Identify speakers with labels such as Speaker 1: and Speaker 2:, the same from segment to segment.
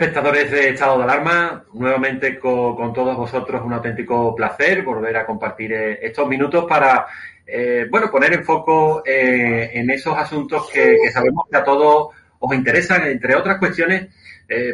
Speaker 1: espectadores de Estado de Alarma, nuevamente con, todos vosotros un auténtico placer volver a compartir eh, estos minutos para, eh, bueno, poner en foco eh, en esos asuntos que, sabemos que a todos os interesan, entre otras cuestiones,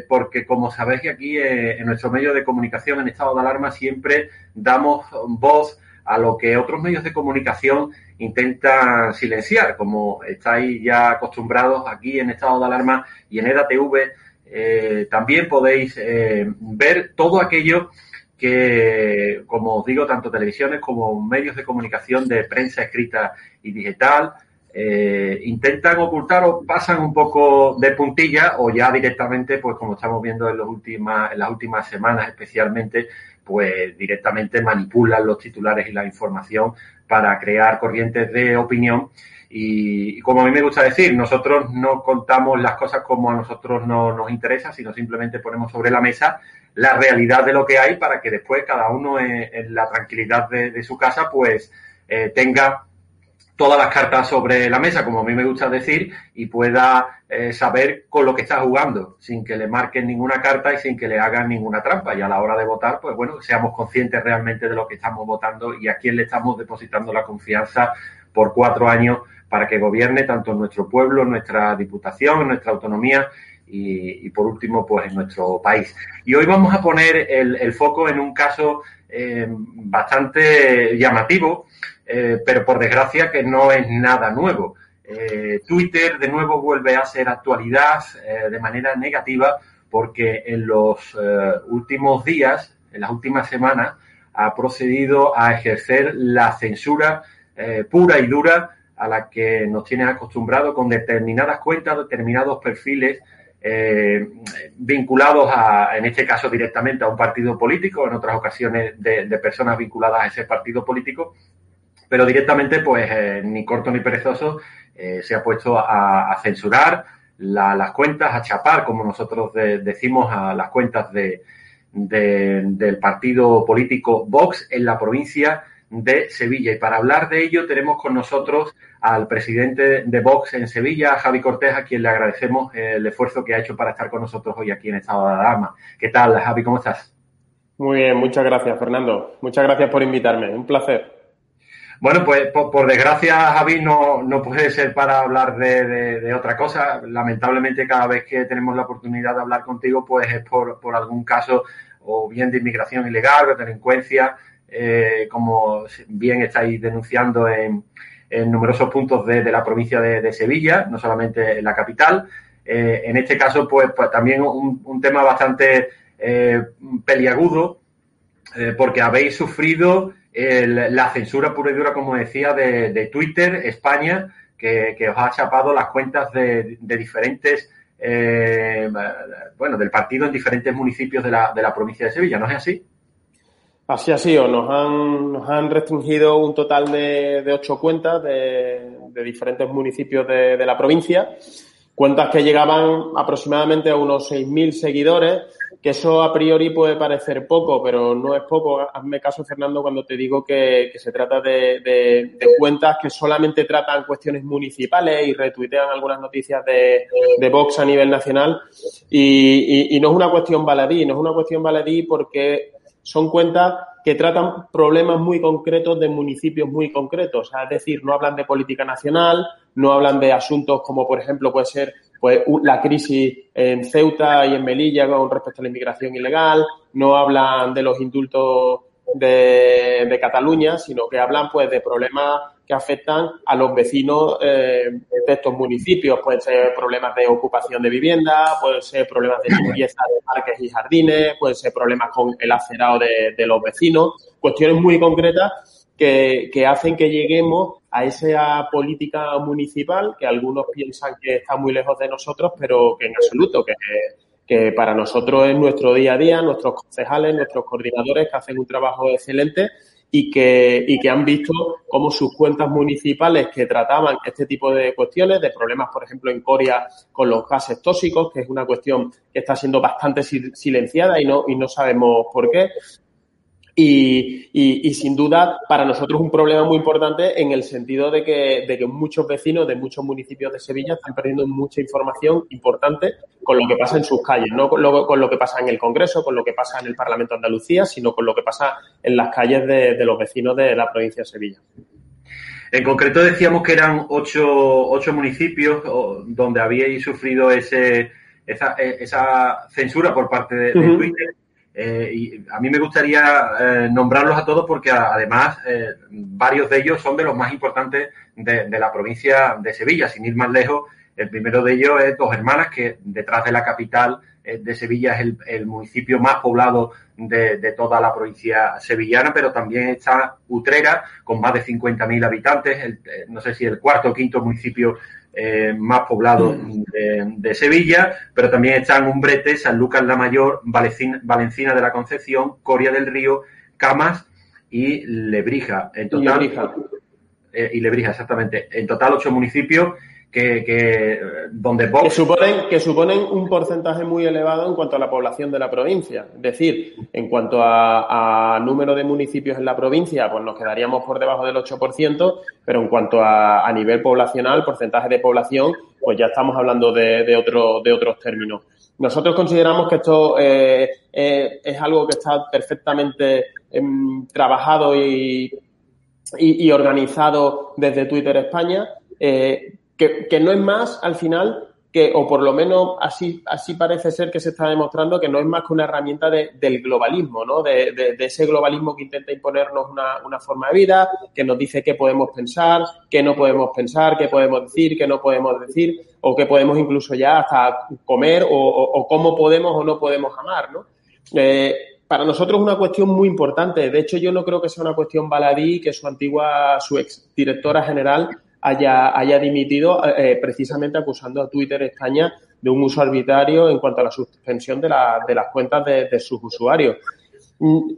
Speaker 1: porque como sabéis aquí en nuestro medio de comunicación en Estado de Alarma siempre damos voz a lo que otros medios de comunicación intentan silenciar, como estáis ya acostumbrados aquí en Estado de Alarma y en EDATV eh, también podéis eh, ver todo aquello que, como os digo, tanto televisiones como medios de comunicación de prensa escrita y digital eh, intentan ocultar o pasan un poco de puntilla o ya directamente, pues como estamos viendo en, los últimas, en las últimas semanas especialmente, pues directamente manipulan los titulares y la información para crear corrientes de opinión y, como a mí me gusta decir, nosotros no contamos las cosas como a nosotros no nos interesa, sino simplemente ponemos sobre la mesa la realidad de lo que hay para que después cada uno en, la tranquilidad de, su casa pues eh, tenga todas las cartas sobre la mesa, como a mí me gusta decir, y pueda eh, saber con lo que está jugando, sin que le marquen ninguna carta y sin que le hagan ninguna trampa. Y a la hora de votar, pues bueno, seamos conscientes realmente de lo que estamos votando y a quién le estamos depositando la confianza por cuatro años para que gobierne tanto nuestro pueblo, nuestra diputación, nuestra autonomía y, por último, pues en nuestro país. Y hoy vamos a poner el, foco en un caso eh, bastante llamativo, eh, pero por desgracia que no es nada nuevo. Eh, Twitter de nuevo vuelve a ser actualidad de manera negativa porque en los últimos días, en las últimas semanas, ha procedido a ejercer la censura pura y dura a la que nos tiene acostumbrados con determinadas cuentas, determinados perfiles eh, vinculados a, en este caso directamente a un partido político, en otras ocasiones de, personas vinculadas a ese partido político, pero directamente, pues eh, ni corto ni perezoso, eh, se ha puesto a, censurar las cuentas, a chapar, como nosotros decimos, a las cuentas de, del partido político Vox en la provincia de Sevilla. Y para hablar de ello tenemos con nosotros al presidente de Vox en Sevilla, Javi Cortés, a quien le agradecemos el esfuerzo que ha hecho para estar con nosotros hoy aquí en Estado de Alarma. ¿Qué tal, Javi? ¿Cómo estás?
Speaker 2: Muy bien, muchas gracias, Fernando. Muchas gracias por invitarme. Un placer.
Speaker 1: Bueno, pues por, desgracia, Javi, no, no, puede ser para hablar de, otra cosa. Lamentablemente, cada vez que tenemos la oportunidad de hablar contigo, pues es por, por algún caso o bien de inmigración ilegal o de delincuencia, eh, como bien estáis denunciando en, numerosos puntos de, la provincia de, Sevilla, no solamente en la capital. Eh, en este caso, pues, pues también un, tema bastante eh, peliagudo, porque habéis sufrido la censura pura y dura, como decía, de, Twitter España, que, os ha chapado las cuentas de, diferentes, eh, bueno, del partido en diferentes municipios de la, de la provincia de Sevilla, ¿no es así?
Speaker 2: Así ha sido, nos han, nos han restringido un total de, ocho cuentas de, diferentes municipios de, de la provincia, cuentas que llegaban aproximadamente a unos 6.000 seguidores que eso a priori puede parecer poco, pero no es poco. Hazme caso, Fernando, cuando te digo que, se trata de, cuentas que solamente tratan cuestiones municipales y retuitean algunas noticias de, Vox a nivel nacional. Y, no es una cuestión baladí, no es una cuestión baladí porque son cuentas que tratan problemas muy concretos de municipios muy concretos. es decir, no hablan de política nacional, no hablan de asuntos como, por ejemplo, puede ser pues la crisis en Ceuta y en Melilla con respecto a la inmigración ilegal, no hablan de los indultos de, Cataluña, sino que hablan pues de problemas que afectan a los vecinos eh, de estos municipios. Pueden ser problemas de ocupación de vivienda, pueden ser problemas de limpieza de parques y jardines, pueden ser problemas con el acerado de los vecinos, cuestiones muy concretas que, hacen que lleguemos a esa política municipal que algunos piensan que está muy lejos de nosotros, pero que en absoluto, que, que para nosotros es nuestro día a día, nuestros concejales, nuestros coordinadores que hacen un trabajo excelente y que, y que han visto cómo sus cuentas municipales que trataban este tipo de cuestiones, de problemas, por ejemplo, en Corea con los gases tóxicos, que es una cuestión que está siendo bastante silenciada y no, y no sabemos por qué, y, y, sin duda, para nosotros un problema muy importante en el sentido de que, de que muchos vecinos de muchos municipios de Sevilla están perdiendo mucha información importante con lo que pasa en sus calles, no con lo, con lo que pasa en el Congreso, con lo que pasa en el Parlamento de Andalucía, sino con lo que pasa en las calles de, de los vecinos de la provincia de Sevilla.
Speaker 1: En concreto decíamos que eran ocho, ocho municipios donde habíais sufrido ese, esa, esa censura por parte de, Twitter. Eh, y a mí me gustaría eh, nombrarlos a todos porque además eh, varios de ellos son de los más importantes de, la provincia de Sevilla. Sin ir más lejos, el primero de ellos es Dos Hermanas, que detrás de la capital de Sevilla es el, municipio más poblado de, de, toda la provincia sevillana, pero también está Utrera, con más de 50.000 habitantes, no sé si el cuarto o quinto municipio eh, más poblados de, Sevilla, pero también están Umbrete, San Lucas la Mayor, Valencina, de la Concepción, Coria del Río, Camas y Lebrija. En total, y Lebrija. Eh, y Lebrija, exactamente. En total, ocho municipios que, donde
Speaker 2: que suponen que suponen un porcentaje muy elevado en cuanto a la población de la provincia. Es decir en cuanto a, número de municipios en la provincia pues nos quedaríamos por debajo del 8% pero en cuanto a, nivel poblacional porcentaje de población pues ya estamos hablando de, de, otro, de otros términos. Nosotros consideramos que esto eh, eh, es algo que está perfectamente em, trabajado y, y, organizado desde Twitter España que, no es más al final que, o por lo menos así, así parece ser que se está demostrando que no es más que una herramienta del globalismo, ¿no? De, ese globalismo que intenta imponernos una, forma de vida, que nos dice qué podemos pensar, qué no podemos pensar, qué podemos decir, qué no podemos decir, o qué podemos incluso ya hasta comer, o, cómo podemos o no podemos amar, ¿no? Eh, para nosotros es una cuestión muy importante. De hecho, yo no creo que sea una cuestión baladí que su antigua, su ex directora general haya, haya dimitido eh, precisamente acusando a Twitter España de un uso arbitrario en cuanto a la suspensión de, de las cuentas de, sus usuarios. Mm,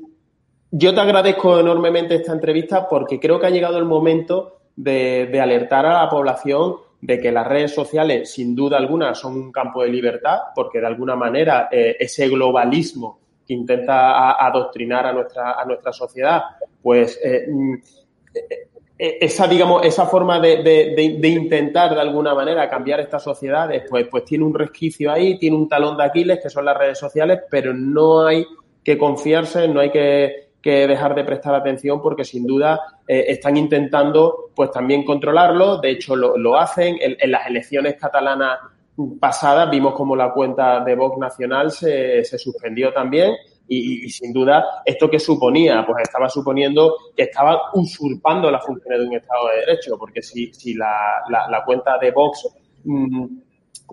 Speaker 2: yo te agradezco enormemente esta entrevista porque creo que ha llegado el momento de, alertar a la población de que las redes sociales, sin duda alguna, son un campo de libertad, porque de alguna manera eh, ese globalismo que intenta adoctrinar a nuestra, a nuestra sociedad, pues eh, mm, eh, esa, digamos, esa forma de, de, intentar de alguna manera cambiar estas sociedades, pues, pues tiene un resquicio ahí, tiene un talón de Aquiles que son las redes sociales, pero no hay que confiarse, no hay que, dejar de prestar atención porque sin duda eh, están intentando pues también controlarlo, de hecho lo, hacen. En, las elecciones catalanas pasadas vimos como la cuenta de Vox Nacional se, se suspendió también y, sin duda, ¿esto que suponía? Pues estaba suponiendo que estaba usurpando las funciones de un Estado de Derecho, porque si, si la, la, cuenta de Vox mm,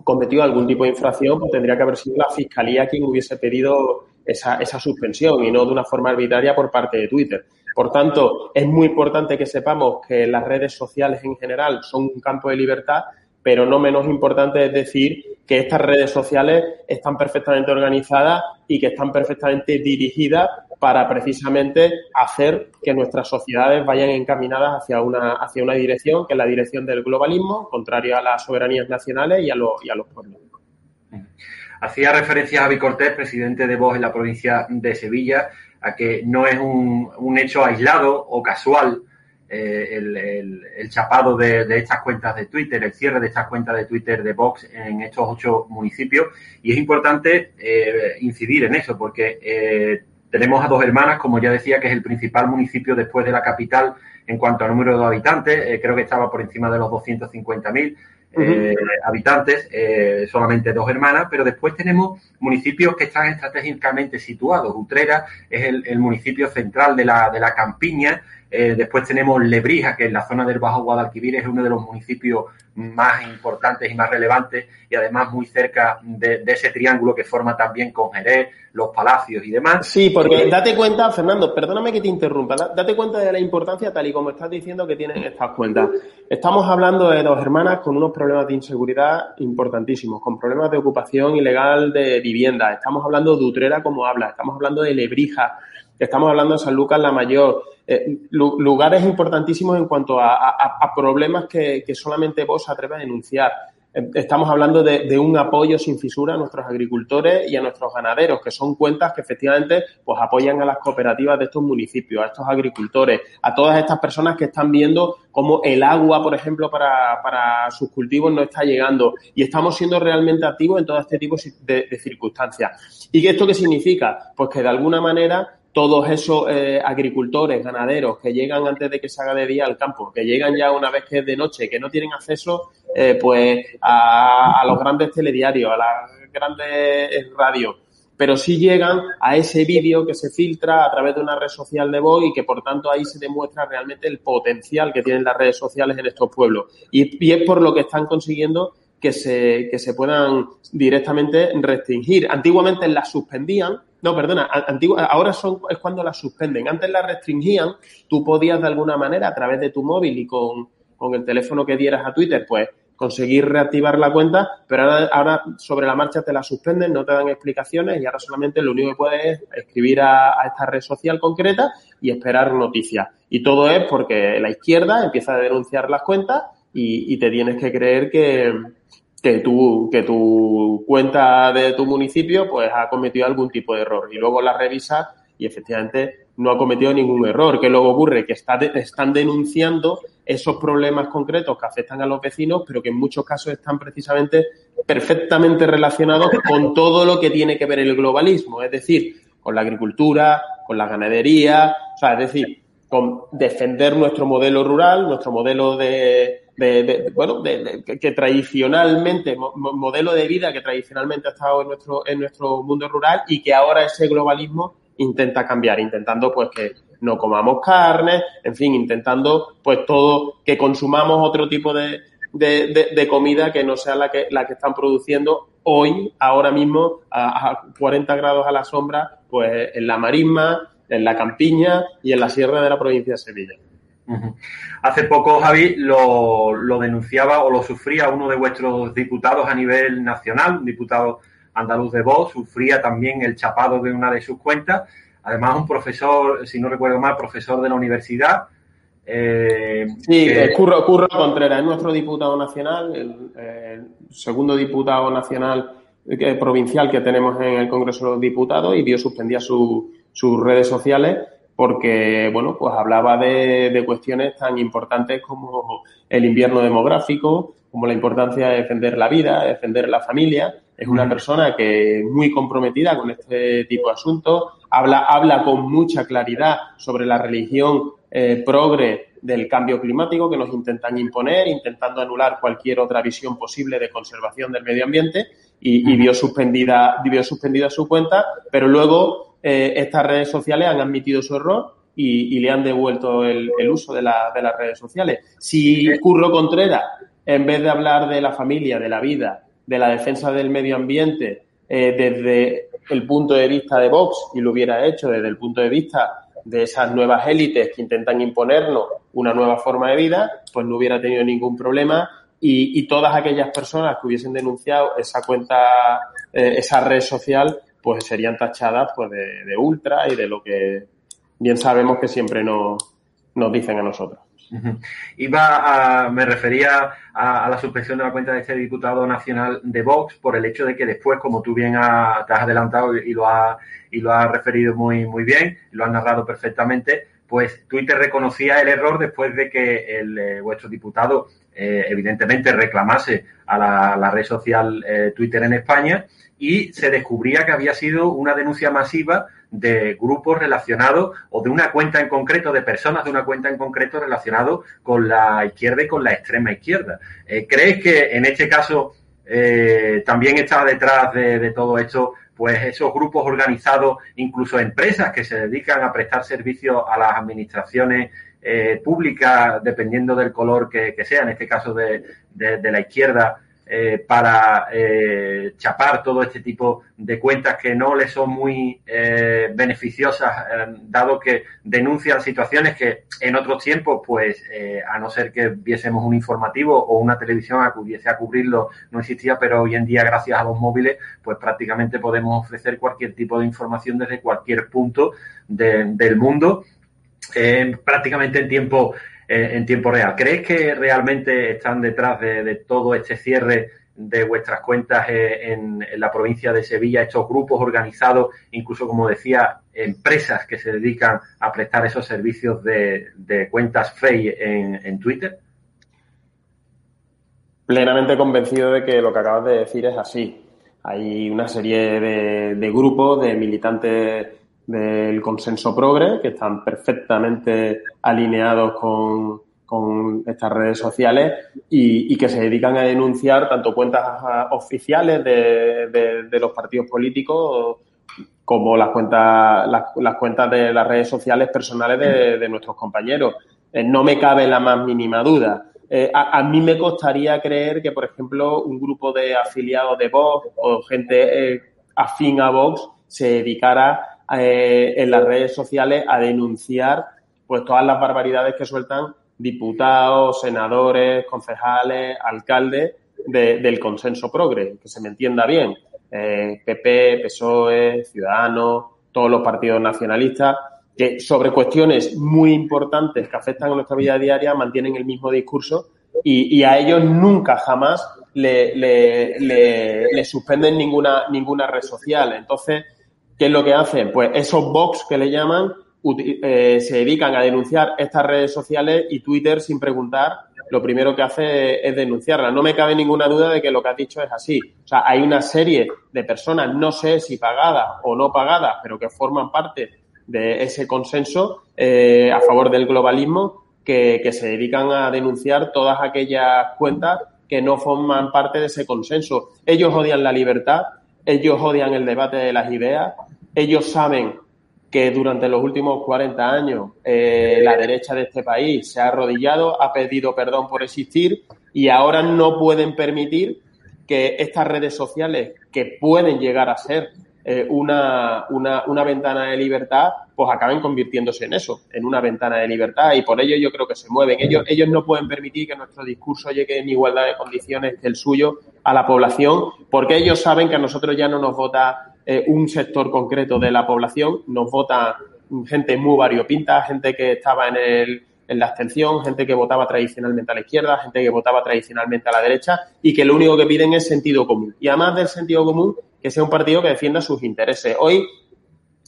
Speaker 2: cometió algún tipo de infracción, pues tendría que haber sido la Fiscalía quien hubiese pedido esa, esa suspensión y no de una forma arbitraria por parte de Twitter. Por tanto, es muy importante que sepamos que las redes sociales en general son un campo de libertad, pero no menos importante es decir que estas redes sociales están perfectamente organizadas y que están perfectamente dirigidas para precisamente hacer que nuestras sociedades vayan encaminadas hacia una, hacia una dirección que es la dirección del globalismo, contraria a las soberanías nacionales y a, los, y a los pueblos.
Speaker 1: Hacía referencia a Javi Cortés, presidente de Vox en la provincia de Sevilla, a que no es un hecho aislado o casual eh, el, chapado de, estas cuentas de Twitter, el cierre de estas cuentas de Twitter de Vox en estos ocho municipios. Y es importante eh, incidir en eso, porque eh, tenemos a dos hermanas, como ya decía, que es el principal municipio después de la capital en cuanto a número de habitantes. creo que estaba por encima de los 250.000. habitantes, solamente dos hermanas, pero después tenemos municipios que están estratégicamente situados. Utrera es el, el municipio central de la, de la campiña, eh, después tenemos Lebrija, que en la zona del Bajo Guadalquivir es uno de los municipios más importantes y más relevantes y además muy cerca de, ese triángulo que forma también con Jerez, los palacios y demás.
Speaker 2: Sí, porque eh, date cuenta, Fernando, perdóname que te interrumpa, date cuenta de la importancia tal y como estás diciendo que tienen estas cuentas. Estamos hablando de dos hermanas con unos problemas de inseguridad importantísimos, con problemas de ocupación ilegal de vivienda. Estamos hablando de Utrera como habla, estamos hablando de Lebrija, estamos hablando de San Lucas la Mayor eh, lugares importantísimos en cuanto a, problemas que, solamente vos se atreve a denunciar. Eh, estamos hablando de, un apoyo sin fisura a nuestros agricultores y a nuestros ganaderos, que son cuentas que efectivamente pues apoyan a las cooperativas de estos municipios, a estos agricultores, a todas estas personas que están viendo cómo el agua, por ejemplo, para, sus cultivos no está llegando. Y estamos siendo realmente activos en todo este tipo de circunstancias. ¿Y esto qué significa? Pues que de alguna manera todos esos eh, agricultores, ganaderos que llegan antes de que se haga de día al campo, que llegan ya una vez que es de noche, que no tienen acceso eh, pues a, los grandes telediarios, a las grandes radios, pero sí llegan a ese vídeo que se filtra a través de una red social de voz y que por tanto ahí se demuestra realmente el potencial que tienen las redes sociales en estos pueblos. Y, y es por lo que están consiguiendo que se, que se puedan directamente restringir. Antiguamente las suspendían, no, perdona, ahora son, es cuando las suspenden. Antes las restringían, tú podías de alguna manera a través de tu móvil y con, el teléfono que dieras a Twitter, pues conseguir reactivar la cuenta, pero ahora, sobre la marcha te la suspenden, no te dan explicaciones y ahora solamente lo único que puedes es escribir a, esta red social concreta y esperar noticias. Y todo es porque la izquierda empieza a denunciar las cuentas y te tienes que creer que, que tu, que tu cuenta de tu municipio pues ha cometido algún tipo de error y luego la revisas y efectivamente no ha cometido ningún error. ¿Qué luego ocurre? Que está están denunciando esos problemas concretos que afectan a los vecinos, pero que en muchos casos están precisamente perfectamente relacionados con todo lo que tiene que ver el globalismo, es decir, con la agricultura, con la ganadería, o sea, es decir, con defender nuestro modelo rural, nuestro modelo de, de, bueno, de, que tradicionalmente, modelo de vida que tradicionalmente ha estado en nuestro, en nuestro mundo rural y que ahora ese globalismo intenta cambiar, intentando pues que no comamos carne, en fin, intentando pues todo, que consumamos otro tipo de, de, comida que no sea la que, la que están produciendo hoy, ahora mismo, a, a 40 grados a la sombra, pues en la marisma, en la campiña y en la sierra de la provincia de Sevilla.
Speaker 1: Hace poco, Javi, lo, denunciaba o lo sufría uno de vuestros diputados a nivel nacional, un diputado andaluz de voz, sufría también el chapado de una de sus cuentas. Además, un profesor, si no recuerdo mal, profesor de la universidad,
Speaker 2: Eh, sí, que... Curro, Curro, Contreras es nuestro diputado nacional, el, segundo diputado nacional eh, provincial que tenemos en el Congreso de los Diputados y vio suspendía sus redes sociales porque, bueno, pues hablaba de, de, cuestiones tan importantes como el invierno demográfico, como la importancia de defender la vida, de defender la familia. Es una persona que es muy comprometida con este tipo de asuntos, habla, habla con mucha claridad sobre la religión eh, progre del cambio climático que nos intentan imponer, intentando anular cualquier otra visión posible de conservación del medio ambiente y, y vio, suspendida, vio suspendida su cuenta, pero luego eh, estas redes sociales han admitido su error y, le han devuelto el, uso de, la, de, las redes sociales. Si Curro Contreras, en vez de hablar de la familia, de la vida, de la defensa del medio ambiente, eh, desde el punto de vista de Vox, y lo hubiera hecho desde el punto de vista de esas nuevas élites que intentan imponernos una nueva forma de vida, pues no hubiera tenido ningún problema y, y todas aquellas personas que hubiesen denunciado esa cuenta, eh, esa red social, pues serían tachadas pues de, de, ultra y de lo que bien sabemos que siempre nos, nos dicen a nosotros.
Speaker 1: Iba a, me refería a, la suspensión de la cuenta de este diputado nacional de Vox por el hecho de que después, como tú bien te has adelantado y lo has y lo has referido muy, muy bien, lo has narrado perfectamente, pues Twitter reconocía el error después de que el, eh, vuestro diputado eh, evidentemente reclamase a la, la red social eh, Twitter en España y se descubría que había sido una denuncia masiva de grupos relacionados o de una cuenta en concreto, de personas de una cuenta en concreto relacionado con la izquierda y con la extrema izquierda. Eh, ¿Crees que en este caso eh, también está detrás de, todo esto pues esos grupos organizados, incluso empresas que se dedican a prestar servicios a las administraciones eh, públicas, dependiendo del color que, sea, en este caso de, de la izquierda, eh, para eh, chapar todo este tipo de cuentas que no les son muy eh, beneficiosas, eh, dado que denuncian situaciones que en otros tiempos, pues, eh, a no ser que viésemos un informativo o una televisión acudiese a cubrirlo, no existía, pero hoy en día, gracias a los móviles, pues prácticamente podemos ofrecer cualquier tipo de información desde cualquier punto de, del mundo, prácticamente en tiempo en tiempo real. ¿Crees que realmente están detrás de, todo este cierre de vuestras cuentas en, en, la provincia de Sevilla, estos grupos organizados, incluso como decía, empresas que se dedican a prestar esos servicios de, cuentas fake en, Twitter?
Speaker 2: Plenamente convencido de que lo que acabas de decir es así. Hay una serie de grupos de militantes del consenso progre, que están perfectamente alineados con, con estas redes sociales y, y, que se dedican a denunciar tanto cuentas oficiales de, de, de los partidos políticos como las cuentas, las, las, cuentas de las redes sociales personales de, de nuestros compañeros. Eh, no me cabe la más mínima duda. Eh, a, a, mí me costaría creer que, por ejemplo, un grupo de afiliados de Vox o gente eh, afín a Vox se dedicara eh, en las redes sociales a denunciar pues todas las barbaridades que sueltan diputados, senadores, concejales, alcaldes de, del consenso progre, que se me entienda bien. Eh, PP, PSOE, Ciudadanos, todos los partidos nacionalistas, que sobre cuestiones muy importantes que afectan a nuestra vida diaria mantienen el mismo discurso y, y a ellos nunca jamás le, le, le suspenden ninguna, ninguna red social. Entonces, ¿Qué es lo que hacen? Pues esos box que le llaman eh, se dedican a denunciar estas redes sociales y Twitter sin preguntar lo primero que hace es denunciarlas. No me cabe ninguna duda de que lo que has dicho es así. O sea, hay una serie de personas, no sé si pagadas o no pagadas, pero que forman parte de ese consenso eh, a favor del globalismo que se dedican a denunciar todas aquellas cuentas que no forman parte de ese consenso. Ellos odian la libertad, ellos odian el debate de las ideas, ellos saben que durante los últimos 40 años eh, la derecha de este país se ha arrodillado, ha pedido perdón por existir y ahora no pueden permitir que estas redes sociales, que pueden llegar a ser eh, una, una, una, ventana de libertad, pues acaben convirtiéndose en eso, en una ventana de libertad y por ello yo creo que se mueven. Ellos, ellos no pueden permitir que nuestro discurso llegue en igualdad de condiciones que el suyo a la población, porque ellos saben que a nosotros ya no nos vota eh, un sector concreto de la población, nos vota gente muy variopinta, gente que estaba en el en la abstención, gente que votaba tradicionalmente a la izquierda, gente que votaba tradicionalmente a la derecha y que lo único que piden es sentido común. Y además del sentido común, que sea un partido que defienda sus intereses. Hoy,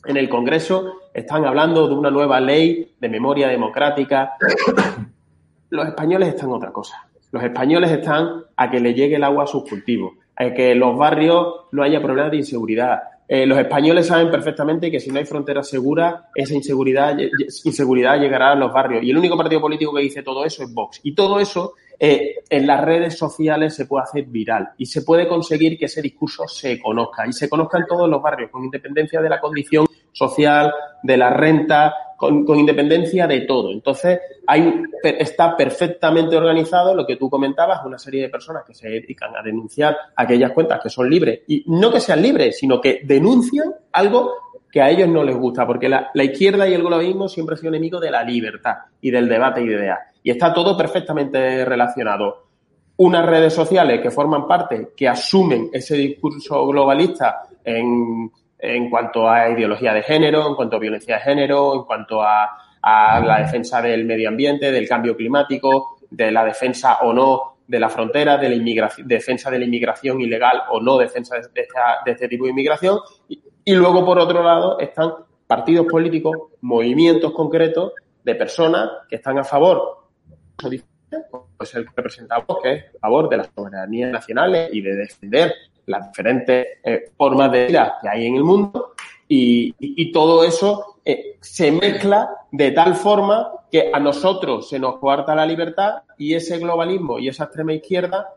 Speaker 2: en el Congreso, están hablando de una nueva ley de memoria democrática. Los españoles están otra cosa. Los españoles están a que le llegue el agua a sus cultivos, a que en los barrios no haya problemas de inseguridad, eh, los españoles saben perfectamente que si no hay fronteras seguras, esa inseguridad, inseguridad llegará a los barrios. Y el único partido político que dice todo eso es Vox. Y todo eso eh, en las redes sociales se puede hacer viral y se puede conseguir que ese discurso se conozca y se conozca en todos los barrios, con independencia de la condición social, de la renta, con, independencia de todo. Entonces, hay, está perfectamente organizado lo que tú comentabas, una serie de personas que se dedican a denunciar aquellas cuentas que son libres. Y no que sean libres, sino que denuncian algo que a ellos no les gusta, porque la, izquierda y el globalismo siempre han sido enemigos de la libertad y del debate de ideas. Y está todo perfectamente relacionado. Unas redes sociales que forman parte, que asumen ese discurso globalista en en cuanto a ideología de género, en cuanto a violencia de género, en cuanto a, la defensa del medio ambiente, del cambio climático, de la defensa o no de la frontera, de la inmigración, defensa de la inmigración ilegal o no defensa de, este tipo de inmigración. Y, luego, por otro lado, están partidos políticos, movimientos concretos de personas que están a favor, pues el que representamos, que es a favor de las soberanías nacionales y de defender las diferentes eh, formas de vida que hay en el mundo y, todo eso eh, se mezcla de tal forma que a nosotros se nos coarta la libertad y ese globalismo y esa extrema izquierda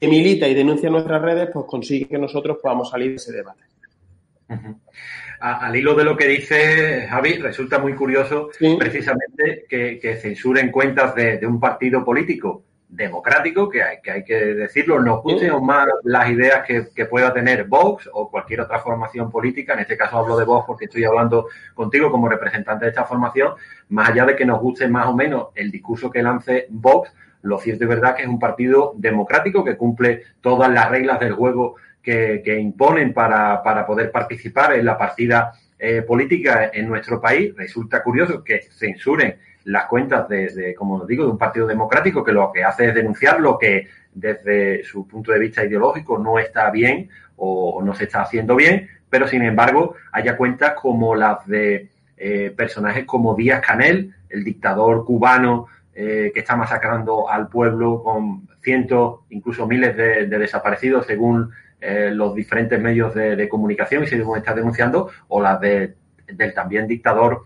Speaker 2: que milita y denuncia en nuestras redes, pues consigue que nosotros podamos salir de ese debate.
Speaker 1: Al hilo de lo que dice Javi, resulta muy curioso precisamente que, censuren cuentas de, un partido político democrático, que hay que, hay que decirlo, nos gusten o más las ideas que, pueda tener Vox o cualquier otra formación política, en este caso hablo de Vox porque estoy hablando contigo como representante de esta formación, más allá de que nos guste más o menos el discurso que lance Vox, lo cierto y verdad que es un partido democrático que cumple todas las reglas del juego que, imponen para, para, poder participar en la partida eh, política en nuestro país. Resulta curioso que censuren las cuentas de, como digo, de un partido democrático que lo que hace es denunciar lo que desde su punto de vista ideológico no está bien o no se está haciendo bien, pero sin embargo haya cuentas como las de eh, personajes como Díaz Canel, el dictador cubano eh, que está masacrando al pueblo con cientos, incluso miles de, desaparecidos según eh, los diferentes medios de, comunicación y según está denunciando, o las de, del también dictador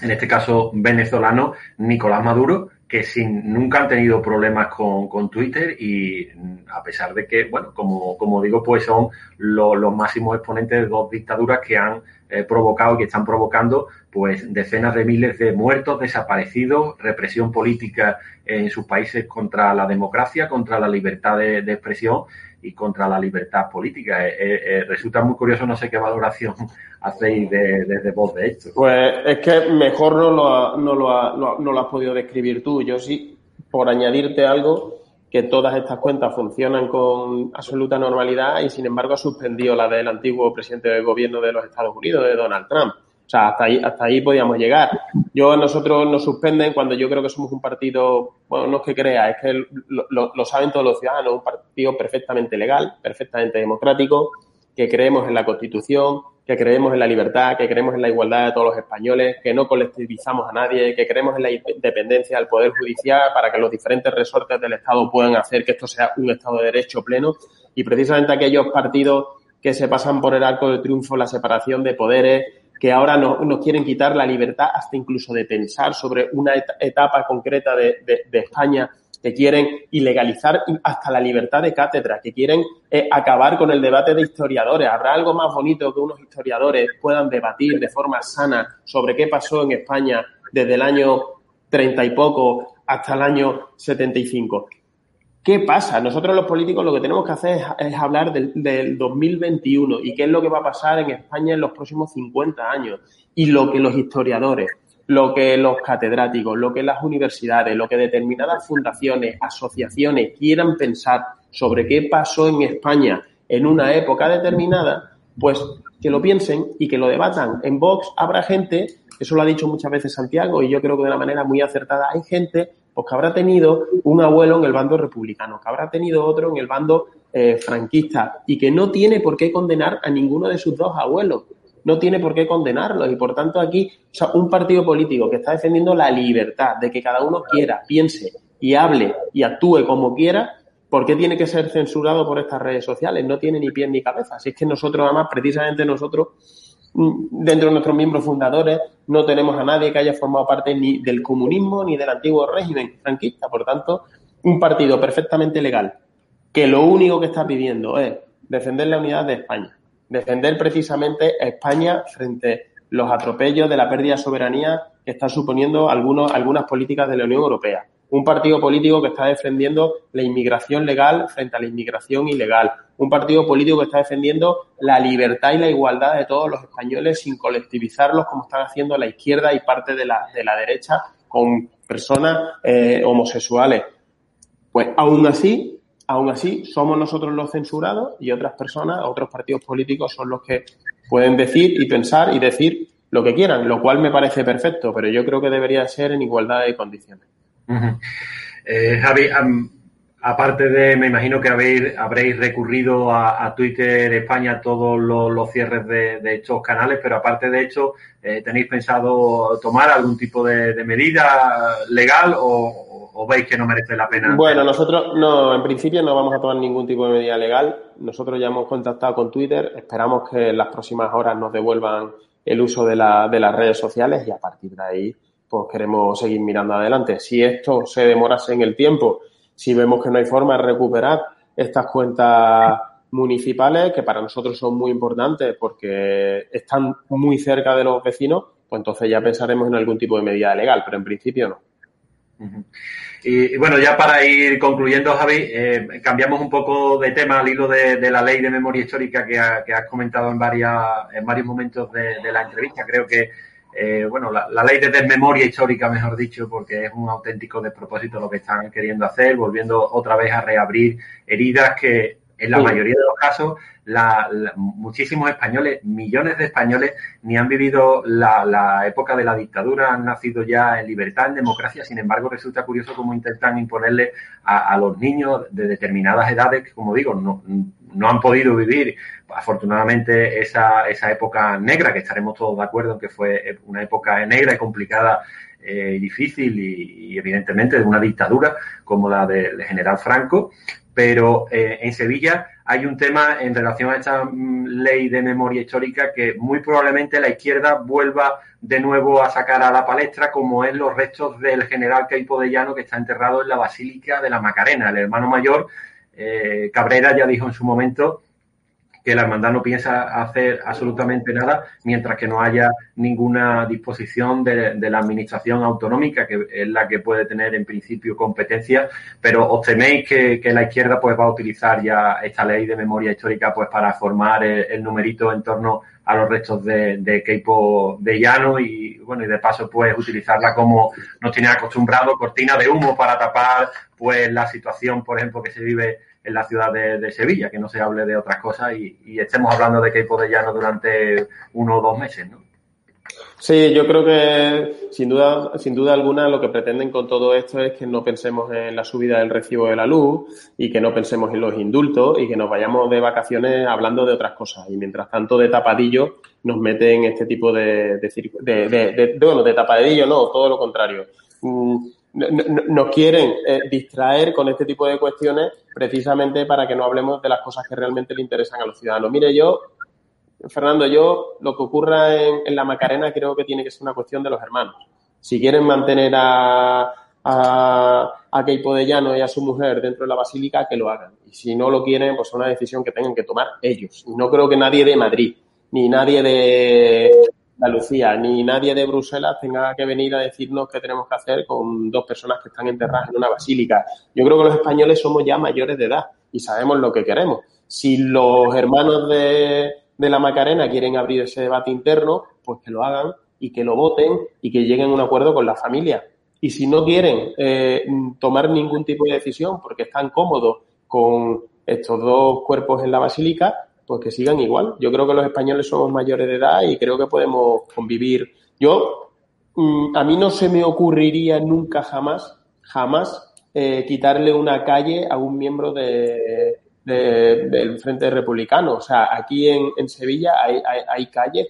Speaker 1: en este caso venezolano, Nicolás Maduro, que sin, nunca han tenido problemas con, con Twitter y a pesar de que, bueno, como, como digo, pues son los máximos exponentes de dos dictaduras que han eh, provocado y que están provocando pues decenas de miles de muertos, desaparecidos, represión política en sus países contra la democracia, contra la libertad de expresión y contra la libertad política. Eh, eh, eh, resulta muy curioso, no sé qué valoración hacéis desde vos de esto.
Speaker 2: Pues es que mejor no lo, no, lo, no lo has podido describir tú. Yo sí, por añadirte algo, que todas estas cuentas funcionan con absoluta normalidad y sin embargo ha suspendido la del antiguo presidente del gobierno de los Estados Unidos, de Donald Trump. O sea, hasta ahí, hasta ahí podíamos llegar. Yo, nosotros nos suspenden cuando yo creo que somos un partido, bueno, no es que crea, es que lo, saben todos los ciudadanos, un partido perfectamente legal, perfectamente democrático, que creemos en la Constitución, que creemos en la libertad, que creemos en la igualdad de todos los españoles, que no colectivizamos a nadie, que creemos en la independencia del Poder Judicial para que los diferentes resortes del Estado puedan hacer que esto sea un Estado de Derecho pleno. Y precisamente aquellos partidos que se pasan por el arco de triunfo la separación de poderes, que ahora nos, quieren quitar la libertad hasta incluso de pensar sobre una etapa concreta de, España que quieren ilegalizar hasta la libertad de cátedra, que quieren eh, acabar con el debate de historiadores. ¿Habrá algo más bonito que unos historiadores puedan debatir de forma sana sobre qué pasó en España desde el año treinta y poco hasta el año 75? ¿Qué pasa? Nosotros los políticos lo que tenemos que hacer es, hablar del, del, 2021 y qué es lo que va a pasar en España en los próximos 50 años y lo que los historiadores, lo que los catedráticos, lo que las universidades, lo que determinadas fundaciones, asociaciones quieran pensar sobre qué pasó en España en una época determinada Pues que lo piensen y que lo debatan. En Vox habrá gente, eso lo ha dicho muchas veces Santiago y yo creo que de una manera muy acertada, hay gente pues que habrá tenido un abuelo en el bando republicano, que habrá tenido otro en el bando eh, franquista y que no tiene por qué condenar a ninguno de sus dos abuelos. No tiene por qué condenarlos y por tanto aquí, o sea, un partido político que está defendiendo la libertad de que cada uno quiera, piense y hable y actúe como quiera, ¿por qué tiene que ser censurado por estas redes sociales? No tiene ni pie ni cabeza. Si es que nosotros, además, precisamente nosotros, dentro de nuestros miembros fundadores, no tenemos a nadie que haya formado parte ni del comunismo ni del antiguo régimen franquista. Por tanto, un partido perfectamente legal que lo único que está pidiendo es defender la unidad de España, defender precisamente España frente a los atropellos de la pérdida de soberanía que están suponiendo algunos, algunas políticas de la Unión Europea. Un partido político que está defendiendo la inmigración legal frente a la inmigración ilegal. Un partido político que está defendiendo la libertad y la igualdad de todos los españoles sin colectivizarlos como están haciendo la izquierda y parte de la, de la derecha con personas eh, homosexuales. Pues aún así, Aún así, somos nosotros los censurados y otras personas, otros partidos políticos son los que pueden decir y pensar y decir lo que quieran, lo cual me parece perfecto, pero yo creo que debería ser en igualdad de condiciones.
Speaker 1: Eh, Javi, aparte de, me imagino que habéis, habréis recurrido a, Twitter España todos los, cierres de, estos canales, pero aparte de hecho, eh, ¿tenéis pensado tomar algún tipo de medida legal o, o veis que no merece la pena?
Speaker 2: Bueno, nosotros no, en principio no vamos a tomar ningún tipo de medida legal. Nosotros ya hemos contactado con Twitter, esperamos que en las próximas horas nos devuelvan el uso de, la, de las redes sociales y a partir de ahí pues queremos seguir mirando adelante. Si esto se demorase en el tiempo, si vemos que no hay forma de recuperar estas cuentas municipales, que para nosotros son muy importantes porque están muy cerca de los vecinos, pues entonces ya pensaremos en algún tipo de medida legal, pero en principio no.
Speaker 1: Y, bueno, ya para ir concluyendo, Javi, eh, cambiamos un poco de tema al hilo de, la ley de memoria histórica que, has comentado en, varias, en varios momentos de, la entrevista. Creo que, eh, bueno, la, ley de desmemoria histórica, mejor dicho, porque es un auténtico despropósito lo que están queriendo hacer, volviendo otra vez a reabrir heridas que en la mayoría de los casos la, muchísimos españoles, millones de españoles, ni han vivido la, época de la dictadura, han nacido ya en libertad, en democracia. Sin embargo, resulta curioso cómo intentan imponerle a, los niños de determinadas edades que, como digo, no, no han podido vivir, afortunadamente, esa, esa época negra, que estaremos todos de acuerdo en que fue una época negra y complicada eh, difícil y, evidentemente de una dictadura como la del general Franco, pero eh, en Sevilla hay un tema en relación a esta mm, ley de memoria histórica que muy probablemente la izquierda vuelva de nuevo a sacar a la palestra, como es los restos del general Caipo de Llano que está enterrado en la Basílica de la Macarena. El hermano mayor, eh, Cabrera, ya dijo en su momento que la hermandad no piensa hacer absolutamente nada mientras que no haya ninguna disposición de, la administración autonómica, que es la que puede tener en principio competencia, pero os teméis que, la izquierda pues va a utilizar ya esta ley de memoria histórica pues para formar el, numerito en torno a los restos de, de de Llano y bueno y de paso pues utilizarla como nos tiene acostumbrado cortina de humo para tapar pues la situación por ejemplo que se vive en la ciudad de, Sevilla, que no se hable de otras cosas y, estemos hablando de Keipo de Llano durante uno o dos meses, ¿no?
Speaker 2: Sí, yo creo que sin duda, sin duda alguna lo que pretenden con todo esto es que no pensemos en la subida del recibo de la luz y que no pensemos en los indultos y que nos vayamos de vacaciones hablando de otras cosas. Y mientras tanto, de tapadillo, nos meten este tipo de, de, de, bueno, de tapadillo no, todo lo contrario. Nos quieren eh, distraer con este tipo de cuestiones precisamente para que no hablemos de las cosas que realmente le interesan a los ciudadanos. Mire, yo, Fernando, yo lo que ocurra en, la Macarena creo que tiene que ser una cuestión de los hermanos. Si quieren mantener a, a, a Keipo de Llano y a su mujer dentro de la basílica, que lo hagan. Y si no lo quieren, pues es una decisión que tengan que tomar ellos. Y no creo que nadie de Madrid, ni nadie de, Andalucía ni nadie de Bruselas tenga que venir a decirnos qué tenemos que hacer con dos personas que están enterradas en una basílica. Yo creo que los españoles somos ya mayores de edad y sabemos lo que queremos. Si los hermanos de, la Macarena quieren abrir ese debate interno, pues que lo hagan y que lo voten y que lleguen a un acuerdo con la familia. Y si no quieren eh, tomar ningún tipo de decisión porque están cómodos con estos dos cuerpos en la basílica, pues que sigan igual. Yo creo que los españoles somos mayores de edad y creo que podemos convivir. Yo, mm, a mí no se me ocurriría nunca jamás, jamás, eh, quitarle una calle a un miembro de, del Frente Republicano. O sea, aquí en, Sevilla hay, calles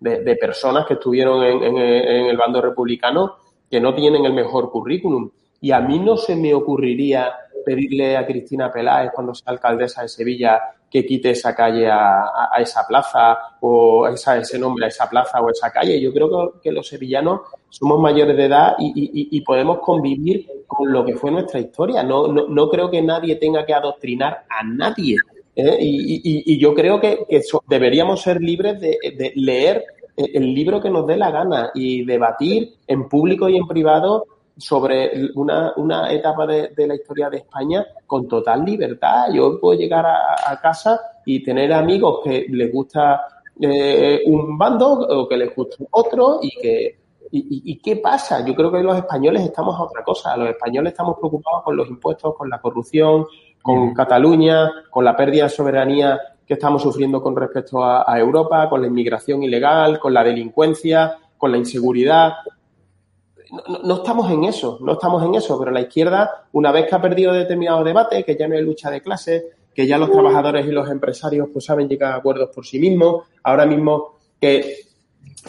Speaker 2: de, personas que estuvieron en, el bando republicano que no tienen el mejor currículum. Y a mí no se me ocurriría pedirle a Cristina Peláez, cuando sea alcaldesa de Sevilla, que quite esa calle a, esa plaza o esa, ese nombre a esa plaza o esa calle. Yo creo que, los sevillanos somos mayores de edad y, podemos convivir con lo que fue nuestra historia. No, no, creo que nadie tenga que adoctrinar a nadie. ¿eh? Y, yo creo que, deberíamos ser libres de, leer el libro que nos dé la gana y debatir en público y en privado sobre una, una etapa de, la historia de España con total libertad. Yo puedo llegar a, casa y tener amigos que les gusta eh, un bando o que les gusta otro y que y, qué pasa? Yo creo que los españoles estamos a otra cosa. Los españoles estamos preocupados con los impuestos, con la corrupción, con Cataluña, con la pérdida de soberanía que estamos sufriendo con respecto a Europa, con la inmigración ilegal, con la delincuencia, con la inseguridad no, estamos en eso, no estamos en eso, pero la izquierda, una vez que ha perdido determinado debate, que ya no hay lucha de clases, que ya los trabajadores y los empresarios pues saben llegar a acuerdos por sí mismos, ahora mismo que,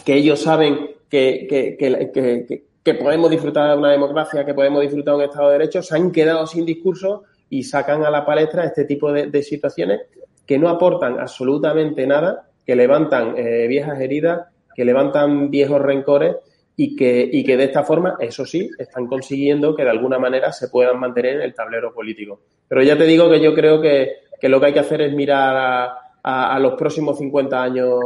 Speaker 2: que ellos saben que, que, que, podemos disfrutar de una democracia, que podemos disfrutar de un Estado de Derecho, se han quedado sin discurso y sacan a la palestra este tipo de, situaciones que no aportan absolutamente nada, que levantan eh, viejas heridas, que levantan viejos rencores y que, y que de esta forma, eso sí, están consiguiendo que de alguna manera se puedan mantener en el tablero político. Pero ya te digo que yo creo que, lo que hay que hacer es mirar a, los próximos 50 años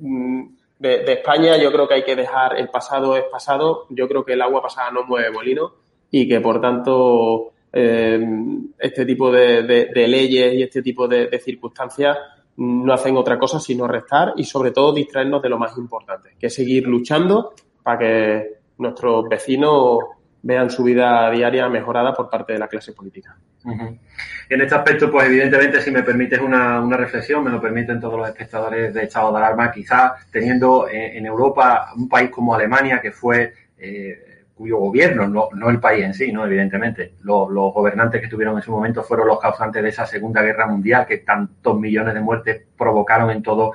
Speaker 2: mm, de, España. Yo creo que hay que dejar el pasado es pasado. Yo creo que el agua pasada no mueve molino y que por tanto eh, este tipo de, leyes y este tipo de circunstancias no hacen otra cosa sino restar y sobre todo distraernos de lo más importante, que es seguir luchando para que nuestros vecinos vean su vida diaria mejorada por parte de la clase política.
Speaker 1: En este aspecto, pues evidentemente, si me permites una, reflexión, me lo permiten todos los espectadores de estado de alarma, quizás teniendo en, Europa un país como Alemania, que fue eh, cuyo gobierno, no, el país en sí, no evidentemente, los, los gobernantes que estuvieron en su momento fueron los causantes de esa Segunda Guerra Mundial que tantos millones de muertes provocaron en todo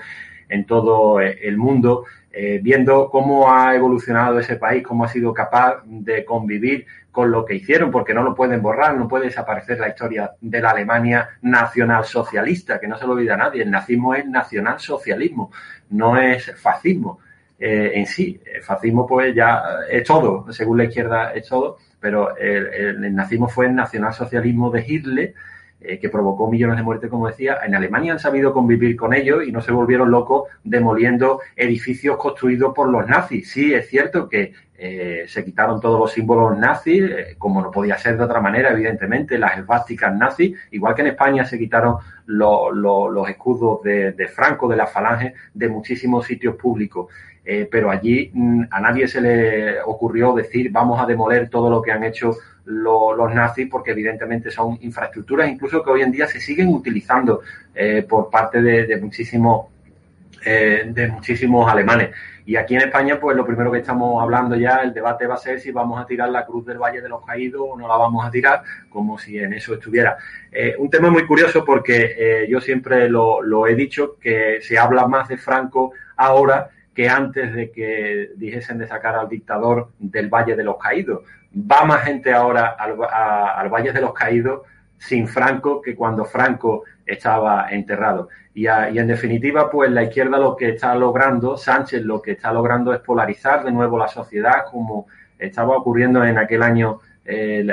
Speaker 1: en todo eh, el mundo, eh, viendo cómo ha evolucionado ese país, cómo ha sido capaz de convivir con lo que hicieron, porque no lo pueden borrar, no puede desaparecer la historia de la Alemania nacionalsocialista, que no se lo olvida nadie. El nazismo es nacionalsocialismo, no es fascismo eh, en sí. El fascismo, pues ya es todo, según la izquierda es todo, pero el, el nazismo fue el nacionalsocialismo de Hitler eh, que provocó millones de muertes, como decía. En Alemania han sabido convivir con ellos y no se volvieron locos demoliendo edificios construidos por los nazis. Sí, es cierto que eh, se quitaron todos los símbolos nazis, eh, como no podía ser de otra manera, evidentemente, las esvásticas nazis, igual que en España se quitaron los escudos de, de, Franco, de la falange, de muchísimos sitios públicos. Pero allí mm, a nadie se le ocurrió decir vamos a demoler todo lo que han hecho los nazis porque evidentemente son infraestructuras incluso que hoy en día se siguen utilizando eh, por parte de, muchísimos eh, de muchísimos alemanes. Y aquí en España, pues lo primero que estamos hablando ya, el debate va a ser si vamos a tirar la cruz del Valle de los Caídos o no la vamos a tirar, como si en eso estuviera. Eh, un tema muy curioso porque yo siempre lo, lo he dicho, que se habla más de Franco ahora que antes de que dijesen de sacar al dictador del Valle de los Caídos. Va más gente ahora al, Valle de los Caídos sin Franco que cuando Franco estaba enterrado. Y, y, en definitiva, pues la izquierda lo que está logrando, Sánchez lo que está logrando es polarizar de nuevo la sociedad, como estaba ocurriendo en aquel año eh,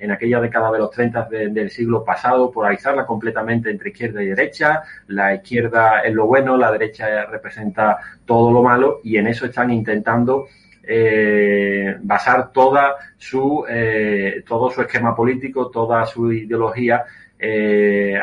Speaker 1: en, aquella década de los 30 del siglo pasado, polarizarla completamente entre izquierda y derecha. La izquierda es lo bueno, la derecha representa todo lo malo y en eso están intentando eh, basar toda su, eh, todo su esquema político, toda su ideología,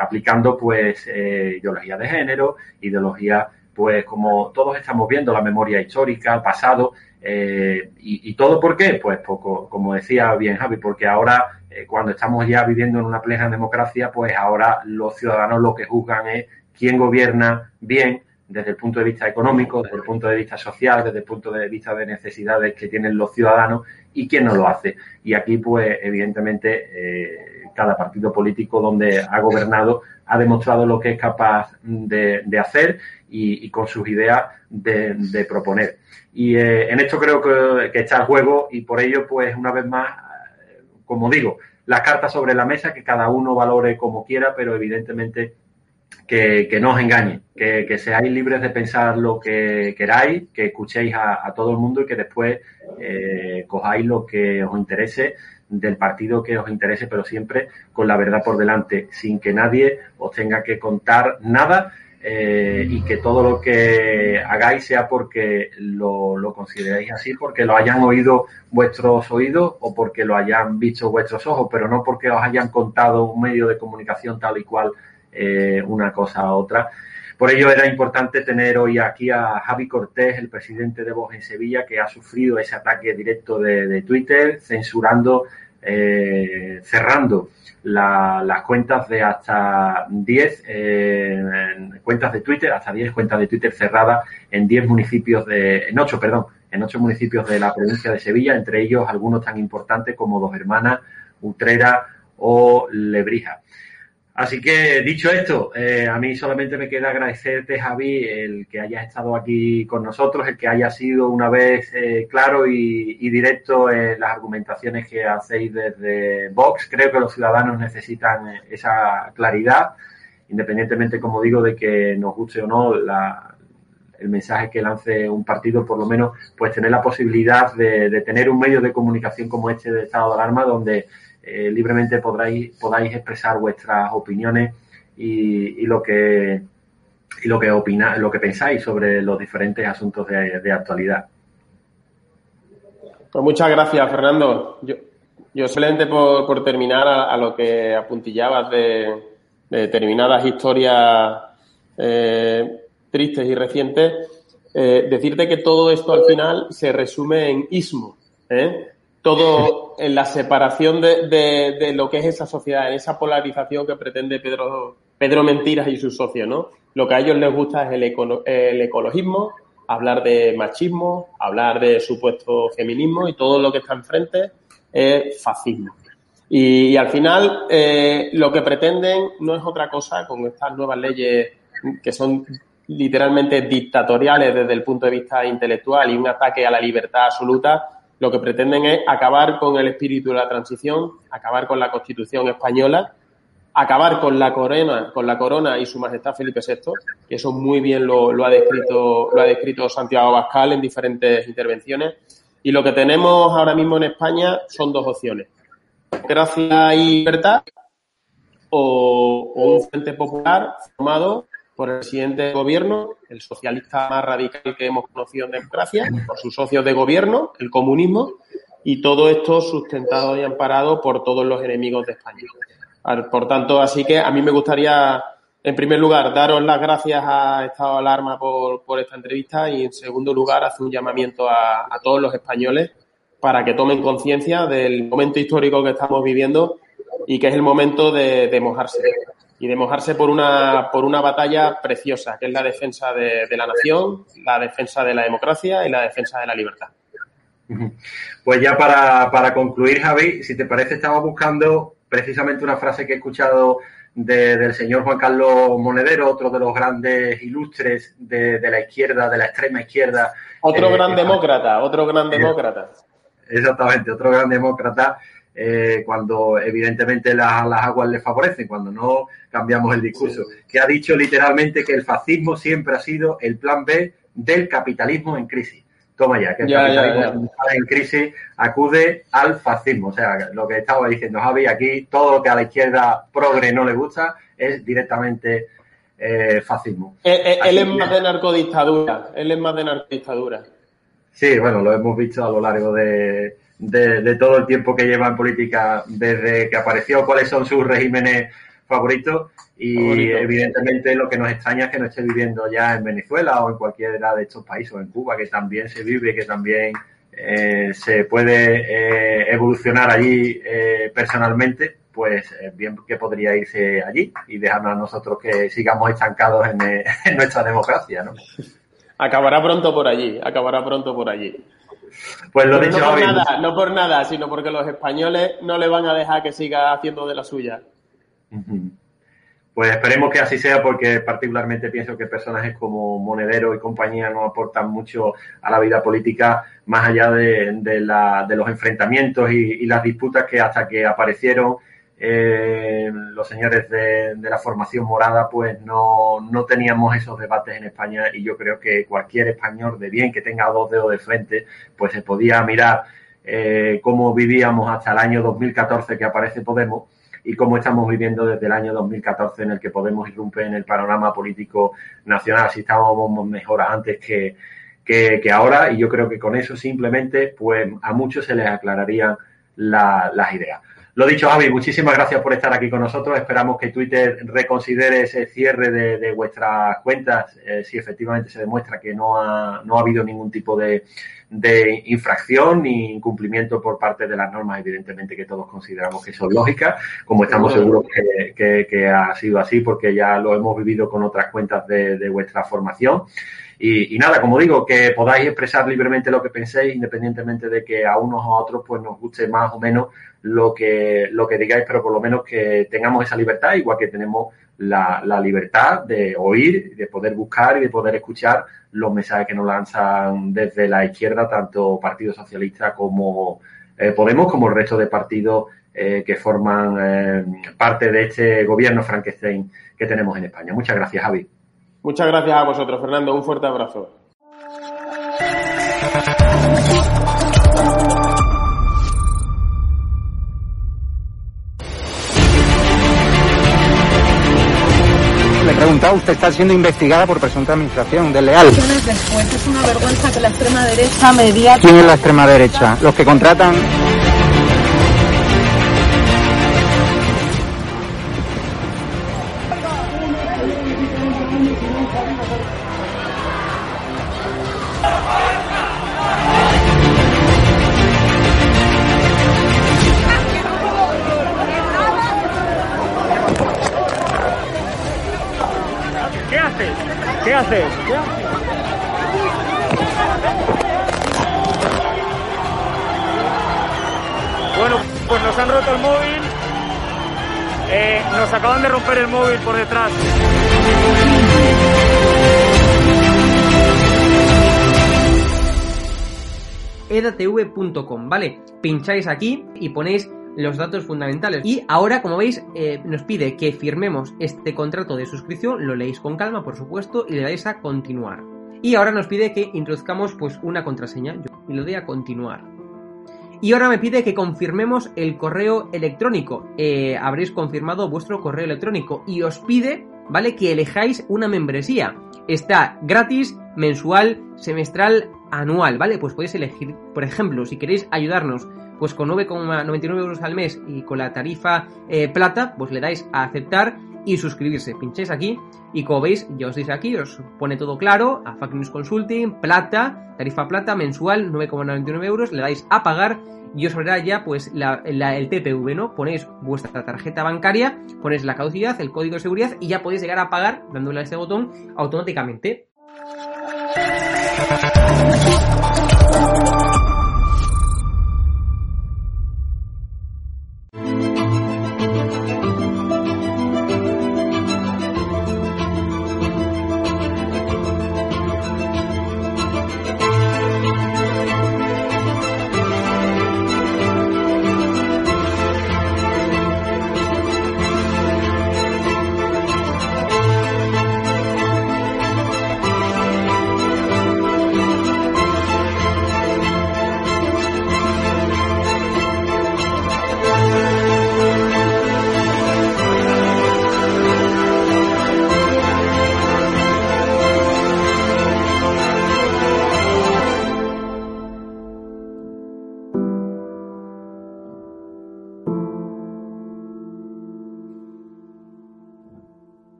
Speaker 1: aplicando pues ideología de género, ideología pues como todos estamos viendo, la memoria histórica, el pasado, eh, y, todo por qué? Pues poco, como decía bien Javi, porque ahora eh, cuando estamos ya viviendo en una plena democracia, pues ahora los ciudadanos lo que juzgan es quién gobierna bien desde el punto de vista económico, desde el punto de vista social, desde el punto de vista de necesidades que tienen los ciudadanos y quién no lo hace. Y aquí, pues, evidentemente, eh, cada partido político donde ha gobernado ha demostrado lo que es capaz de, hacer y, con sus ideas de, proponer. Y eh, en esto creo que, está el juego y por ello, pues, una vez más, eh, como digo, las cartas sobre la mesa, que cada uno valore como quiera, pero evidentemente que, no os engañe, que, seáis libres de pensar lo que queráis, que escuchéis a, todo el mundo y que después eh, cojáis lo que os interese del partido que os interese, pero siempre con la verdad por delante, sin que nadie os tenga que contar nada eh, y que todo lo que hagáis sea porque lo, consideráis así, porque lo hayan oído vuestros oídos o porque lo hayan visto vuestros ojos, pero no porque os hayan contado un medio de comunicación tal y cual eh, una cosa a otra. Por ello era importante tener hoy aquí a Javi Cortés, el presidente de Vox en Sevilla, que ha sufrido ese ataque directo de, Twitter, censurando, eh, cerrando las cuentas de hasta 10 eh, cuentas de Twitter, hasta 10 cuentas de Twitter cerradas en 10 municipios de, en 8, perdón, en 8 municipios de la provincia de Sevilla, entre ellos algunos tan importantes como Dos Hermanas, Utrera o Lebrija. Así que dicho esto, eh, a mí solamente me queda agradecerte, Javi, el que hayas estado aquí con nosotros, el que haya sido una vez eh, claro y, directo en las argumentaciones que hacéis desde Vox. Creo que los ciudadanos necesitan esa claridad, independientemente, como digo, de que nos guste o no el mensaje que lance un partido, por lo menos, pues tener la posibilidad de tener un medio de comunicación como este de estado de alarma, donde eh, libremente podráis, podáis expresar vuestras opiniones y, lo que y lo que opina, lo que pensáis sobre los diferentes asuntos de, actualidad.
Speaker 2: Pues muchas gracias, Fernando. Yo, yo solamente por, terminar a, lo que apuntillabas de, determinadas historias eh, tristes y recientes, eh, decirte que todo esto al final se resume en ismo. Todo en la separación de, de, lo que es esa sociedad, en esa polarización que pretende Pedro, Pedro Mentiras y sus socios, ¿no? Lo que a ellos les gusta es el, el ecologismo, hablar de machismo, hablar de supuesto feminismo y todo lo que está enfrente es fascismo. Y, al final eh, lo que pretenden no es otra cosa con estas nuevas leyes que son literalmente dictatoriales desde el punto de vista intelectual y un ataque a la libertad absoluta, lo que pretenden es acabar con el espíritu de la transición, acabar con la Constitución española, acabar con la corona, con la corona y su majestad Felipe VI, que eso muy bien lo, ha descrito, lo ha descrito Santiago Bascal en diferentes intervenciones. Y lo que tenemos ahora mismo en España son dos opciones. Democracia y libertad o, o un frente popular formado por el presidente de gobierno, el socialista más radical que hemos conocido en democracia, por sus socios de gobierno, el comunismo, y todo esto sustentado y amparado por todos los enemigos de España. Por tanto, así que a mí me gustaría, en primer lugar, daros las gracias a Estado Alarma por, por esta entrevista y, en segundo lugar, hacer un llamamiento a, todos los españoles para que tomen conciencia del momento histórico que estamos viviendo y que es el momento de, de mojarse y de mojarse por una, por una batalla preciosa, que es la defensa de, la nación, la defensa de la democracia y la defensa de la libertad.
Speaker 1: Pues ya para, concluir, Javi, si te parece, estaba buscando precisamente una frase que he escuchado del señor Juan Carlos Monedero, otro de los grandes ilustres de, la izquierda, de la extrema izquierda.
Speaker 2: Otro eh, gran demócrata, otro gran demócrata.
Speaker 1: Exactamente, otro gran demócrata eh, cuando evidentemente las, aguas le favorecen, cuando no cambiamos el discurso, que ha dicho literalmente que el fascismo siempre ha sido el plan B del capitalismo en crisis. Toma ya, que el capitalismo en crisis acude al fascismo. O sea, lo que estaba diciendo Javi, aquí todo lo que a la izquierda progre no le gusta es directamente eh, fascismo.
Speaker 2: Eh, él, es más de narcodictadura, él es más de narcodictadura.
Speaker 1: Sí, bueno, lo hemos visto a lo largo de, de, todo el tiempo que lleva en política desde que apareció, cuáles son sus regímenes favoritos y evidentemente lo que nos extraña es que no esté viviendo ya en Venezuela o en cualquiera de estos países o en Cuba, que también se vive, que también eh, se puede eh, evolucionar allí eh, personalmente, pues eh, bien que podría irse allí y dejarnos a nosotros que sigamos estancados en, en nuestra democracia, ¿no?
Speaker 2: Acabará pronto por allí, acabará pronto por allí.
Speaker 1: Pues lo dicho
Speaker 2: no por nada, no por nada, sino porque los españoles no le van a dejar que siga haciendo de la suya.
Speaker 1: Pues esperemos que así sea porque particularmente pienso que personajes como Monedero y compañía no aportan mucho a la vida política más allá de, los enfrentamientos y, las disputas que hasta que aparecieron eh, los señores de, la formación morada pues no, no teníamos esos debates en España y yo creo que cualquier español de bien que tenga dos dedos de frente pues se podía mirar eh, cómo vivíamos hasta el año 2014 que aparece Podemos y cómo estamos viviendo desde el año 2014 en el que Podemos irrumpe en el panorama político nacional, si estábamos mejor antes que, que, ahora y yo creo que con eso simplemente pues a muchos se les aclararían las ideas. Lo dicho, Javi, muchísimas gracias por estar aquí con nosotros. Esperamos que Twitter reconsidere ese cierre de, vuestras cuentas eh, si efectivamente se demuestra que no ha, no ha habido ningún tipo de, de infracción ni incumplimiento por parte de las normas, evidentemente que todos consideramos que son lógicas, como estamos seguros que, ha sido así porque ya lo hemos vivido con otras cuentas de, vuestra formación. Y, nada, como digo, que podáis expresar libremente lo que penséis, independientemente de que a unos o a otros pues nos guste más o menos lo que, lo que digáis, pero por lo menos que tengamos esa libertad, igual que tenemos la, la libertad de oír, de poder buscar y de poder escuchar los mensajes que nos lanzan desde la izquierda, tanto Partido Socialista como eh, Podemos, como el resto de partidos eh, que forman eh, parte de este gobierno Frankenstein que tenemos en España. Muchas gracias, Javi.
Speaker 2: Muchas gracias a vosotros, Fernando. Un fuerte abrazo.
Speaker 3: Preguntado, usted está siendo investigada por presunta administración desleal.
Speaker 4: Después es una vergüenza que la extrema derecha media...
Speaker 3: ¿Quién es la extrema derecha? Los que contratan
Speaker 5: Bueno, pues nos han roto el móvil. Eh, nos acaban de romper el móvil por detrás.
Speaker 6: edatv.com, ¿vale? Pincháis aquí y ponéis los datos fundamentales. Y ahora, como veis, eh, nos pide que firmemos este contrato de suscripción, lo leéis con calma, por supuesto, y le dais a continuar. Y ahora nos pide que introduzcamos pues una contraseña, y lo doy a continuar. Y ahora me pide que confirmemos el correo electrónico. Eh, habréis confirmado vuestro correo electrónico y os pide, ¿vale? Que elijáis una membresía. Está gratis, mensual, semestral, anual, ¿vale? Pues podéis elegir, por ejemplo, si queréis ayudarnos pues con 9,99 euros al mes y con la tarifa eh, plata, pues le dais a aceptar y suscribirse. Pincháis aquí y como veis, ya os dice aquí, os pone todo claro, a Fact News Consulting, plata, tarifa plata mensual, 9,99 euros, le dais a pagar y os verá ya pues el TPV, ¿no? Ponéis vuestra tarjeta bancaria, ponéis la caducidad, el código de seguridad y ya podéis llegar a pagar dándole a este botón automáticamente.